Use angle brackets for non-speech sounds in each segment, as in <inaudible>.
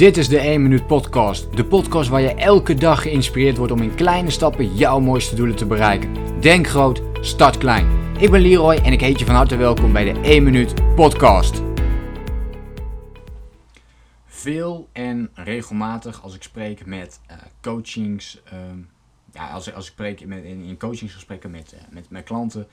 Dit is de 1 Minuut Podcast. De podcast waar je elke dag geïnspireerd wordt om in kleine stappen jouw mooiste doelen te bereiken. Denk groot, start klein. Ik ben Leroy en ik heet je van harte welkom bij de 1 Minuut Podcast. Veel en regelmatig als ik spreek met uh, coachings, ehm, ja, als, als ik spreek in, in coachingsgesprekken met, uh, met mijn klanten,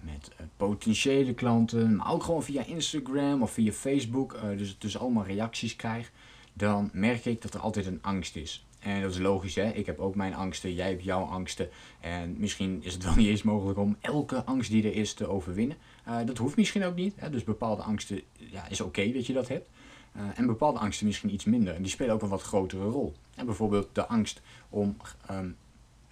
met uh, potentiële klanten, maar ook gewoon via Instagram of via Facebook, dus, dus allemaal reacties krijg dan merk ik dat er altijd een angst is. En dat is logisch, hè? Ik heb ook mijn angsten, jij hebt jouw angsten. En misschien is het <laughs> wel niet eens mogelijk om elke angst die er is te overwinnen. Uh, dat hoeft misschien ook niet. Hè? Dus bepaalde angsten, ja, is oké dat je dat hebt. Uh, en bepaalde angsten misschien iets minder. En die spelen ook een wat grotere rol. En bijvoorbeeld de angst om um,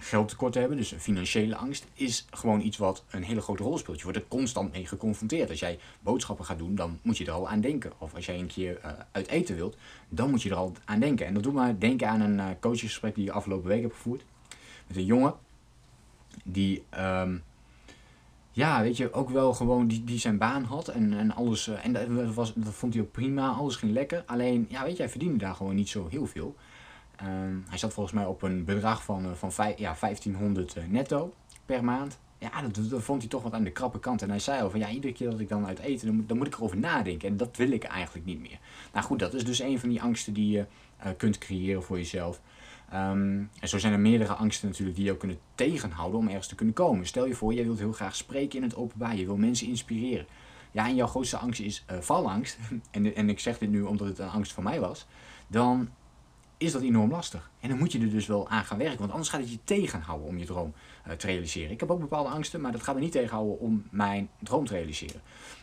geldtekort hebben, dus een financiële angst, is gewoon iets wat een hele grote rol speelt. Je wordt er constant mee geconfronteerd. Als jij boodschappen gaat doen, dan moet je er al aan denken. Of als jij een keer uh, uit eten wilt, dan moet je er al aan denken. En dat doet me denken aan een uh, coachgesprek die ik afgelopen week heb gevoerd. Met een jongen die, um, ja, weet je, ook wel gewoon die, die zijn baan had en, en alles. Uh, en dat, was, dat vond hij ook prima, alles ging lekker. Alleen, ja, weet je, hij verdiende daar gewoon niet zo heel veel. Um, hij zat volgens mij op een bedrag van, uh, van vijf, ja, 1500 uh, netto per maand. Ja, dat, vond hij toch wat aan de krappe kant. En hij zei al van ja, iedere keer dat ik dan uit eten, dan moet, dan moet ik erover nadenken. En dat wil ik eigenlijk niet meer. Nou goed, dat is dus een van die angsten die je uh, kunt creëren voor jezelf. Um, en zo zijn er meerdere angsten natuurlijk die ook kunnen tegenhouden om ergens te kunnen komen. Stel je voor, jij wilt heel graag spreken in het openbaar. Je wil mensen inspireren. Ja, en jouw grootste angst is valangst. <laughs> en, en ik zeg dit nu omdat het een angst van mij was. Dan is dat enorm lastig. En dan moet je er dus wel aan gaan werken, want anders gaat het je tegenhouden om je droom uh, te realiseren. Ik heb ook bepaalde angsten, maar dat gaat me niet tegenhouden om mijn droom te realiseren.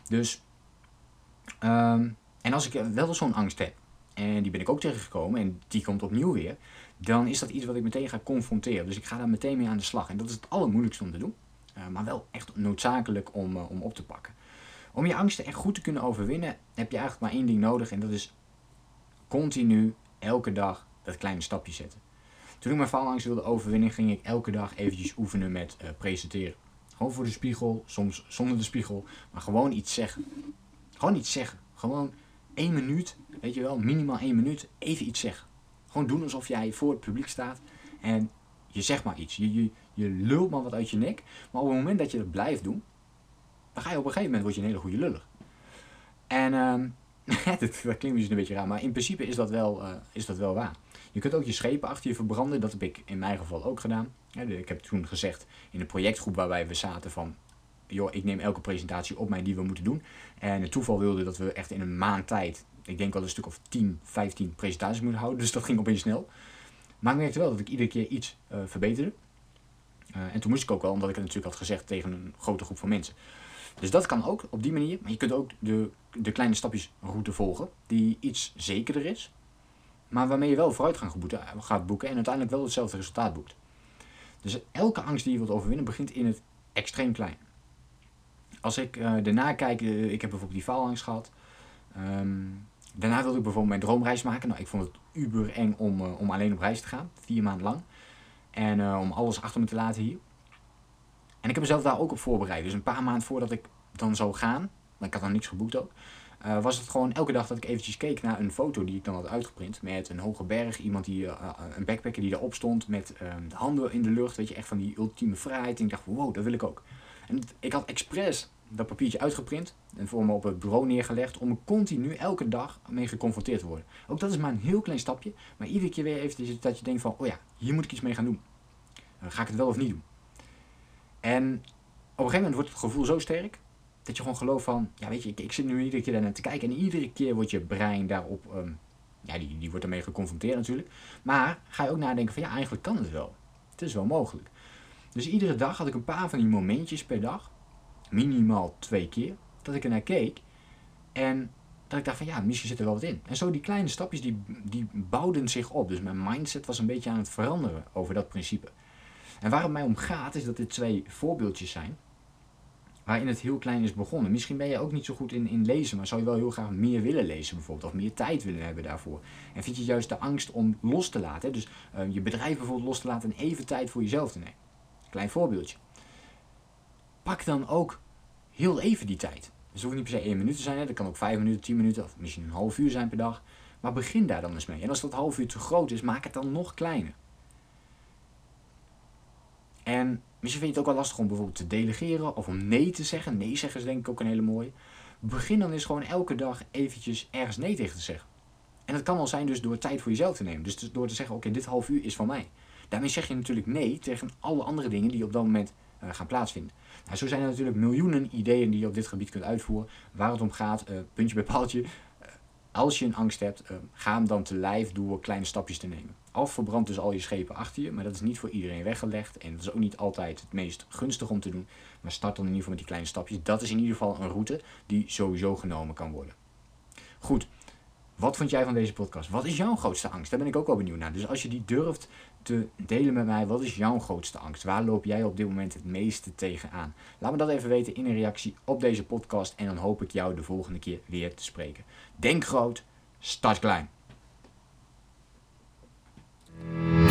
Dus, um, en als ik wel zo'n angst heb, en die ben ik ook tegengekomen, en die komt opnieuw weer, dan is dat iets wat ik meteen ga confronteren. Dus ik ga daar meteen mee aan de slag. En dat is het allermoeilijkste om te doen, uh, maar wel echt noodzakelijk om, uh, om op te pakken. Om je angsten echt goed te kunnen overwinnen, heb je eigenlijk maar één ding nodig, en dat is continu elke dag dat kleine stapje zetten. Toen ik mijn faalangst wilde overwinnen, ging ik elke dag eventjes oefenen met uh, presenteren. Gewoon voor de spiegel, soms zonder de spiegel, maar gewoon iets zeggen. Gewoon iets zeggen. Gewoon één minuut, weet je wel, minimaal één minuut, even iets zeggen. Gewoon doen alsof jij voor het publiek staat en je zegt maar iets. Je, je, je lult maar wat uit je nek, maar op het moment dat je dat blijft doen, dan ga je op een gegeven moment word je een hele goede luller. En uh, <laughs> dat, klinkt misschien een beetje raar, maar in principe is dat wel, uh, is dat wel waar. Je kunt ook je schepen achter je verbranden. Dat heb ik in mijn geval ook gedaan. Ik heb toen gezegd in de projectgroep waarbij we zaten van... joh, ik neem elke presentatie op mij die we moeten doen. En het toeval wilde dat we echt in een maand tijd... ik denk wel een stuk of 10, 15 presentaties moeten houden. <laughs> Dus dat ging opeens snel. Maar ik merkte wel dat ik iedere keer iets uh, verbeterde. Uh, en toen moest ik ook wel, omdat ik het natuurlijk had gezegd tegen een grote groep van mensen. Dus dat kan ook op die manier. Maar je kunt ook de, de kleine stapjes route volgen, die iets zekerder is maar waarmee je wel vooruitgang gaat boeken en uiteindelijk wel hetzelfde resultaat boekt. Dus elke angst die je wilt overwinnen begint in het extreem klein. Als ik uh, daarna kijk, uh, ik heb bijvoorbeeld die faalangst gehad. Um, daarna wilde ik bijvoorbeeld mijn droomreis maken. Nou, ik vond het uber eng om, om alleen op reis te gaan, vier maanden lang. En om alles achter me te laten hier. En ik heb mezelf daar ook op voorbereid. Dus een paar maanden voordat ik dan zou gaan, maar ik had dan niks geboekt ook. Uh, was het gewoon elke dag dat ik eventjes keek naar een foto die ik dan had uitgeprint. Met een hoge berg, iemand die, uh, een backpacker die daarop stond met uh, de handen in de lucht. Weet je, echt van die ultieme vrijheid. En ik dacht, wow, dat wil ik ook. En ik had expres dat papiertje uitgeprint en voor me op het bureau neergelegd om er continu elke dag mee geconfronteerd te worden. Ook dat is maar een heel klein stapje, maar iedere keer weer eventjes dat je denkt van, oh ja, hier moet ik iets mee gaan doen. ga ik het wel of niet doen? En op een gegeven moment wordt het gevoel zo sterk dat je gewoon gelooft van, ja weet je, ik, ik zit nu iedere keer naar te kijken en iedere keer wordt je brein daarop, um, ja die, die wordt ermee geconfronteerd natuurlijk. Maar ga je ook nadenken van, ja eigenlijk kan het wel. Het is wel mogelijk. Dus iedere dag had ik een paar van die momentjes per dag, minimaal twee keer, dat ik er naar keek. En dat ik dacht van ja, misschien zit er wel wat in. En zo die kleine stapjes, die, die bouwden zich op. Dus mijn mindset was een beetje aan het veranderen over dat principe. En waar het mij om gaat, is dat dit twee voorbeeldjes zijn waarin het heel klein is begonnen. Misschien ben je ook niet zo goed in, in lezen, maar zou je wel heel graag meer willen lezen bijvoorbeeld, of meer tijd willen hebben daarvoor. En vind je juist de angst om los te laten, dus uh, je bedrijf bijvoorbeeld los te laten en even tijd voor jezelf te nemen. Klein voorbeeldje. Pak dan ook heel even die tijd. Dus het hoeft niet per se één minuut te zijn, hè? dat kan ook vijf minuten, tien minuten of misschien een half uur zijn per dag. Maar begin daar dan eens mee. En als dat half uur te groot is, maak het dan nog kleiner. En misschien vind je het ook wel lastig om bijvoorbeeld te delegeren of om nee te zeggen. Nee zeggen is denk ik ook een hele mooie. Begin dan eens gewoon elke dag eventjes ergens nee tegen te zeggen. En dat kan al zijn dus door tijd voor jezelf te nemen. Dus door te zeggen, oké, dit half uur is van mij. Daarmee zeg je natuurlijk nee tegen alle andere dingen die op dat moment uh, gaan plaatsvinden. Nou, zo zijn er natuurlijk miljoenen ideeën die je op dit gebied kunt uitvoeren. Waar het om gaat, uh, puntje bij paaltje. Als je een angst hebt, ga hem dan te lijf door kleine stapjes te nemen. Of verbrand dus al je schepen achter je, maar dat is niet voor iedereen weggelegd. En dat is ook niet altijd het meest gunstig om te doen. Maar start dan in ieder geval met die kleine stapjes. Dat is in ieder geval een route die sowieso genomen kan worden. Goed, wat vond jij van deze podcast? Wat is jouw grootste angst? Daar ben ik ook wel benieuwd naar. Dus als je die durft te delen met mij, wat is jouw grootste angst? Waar loop jij op dit moment het meeste tegenaan? Laat me dat even weten in een reactie op deze podcast en dan hoop ik jou de volgende keer weer te spreken. Denk groot, start klein.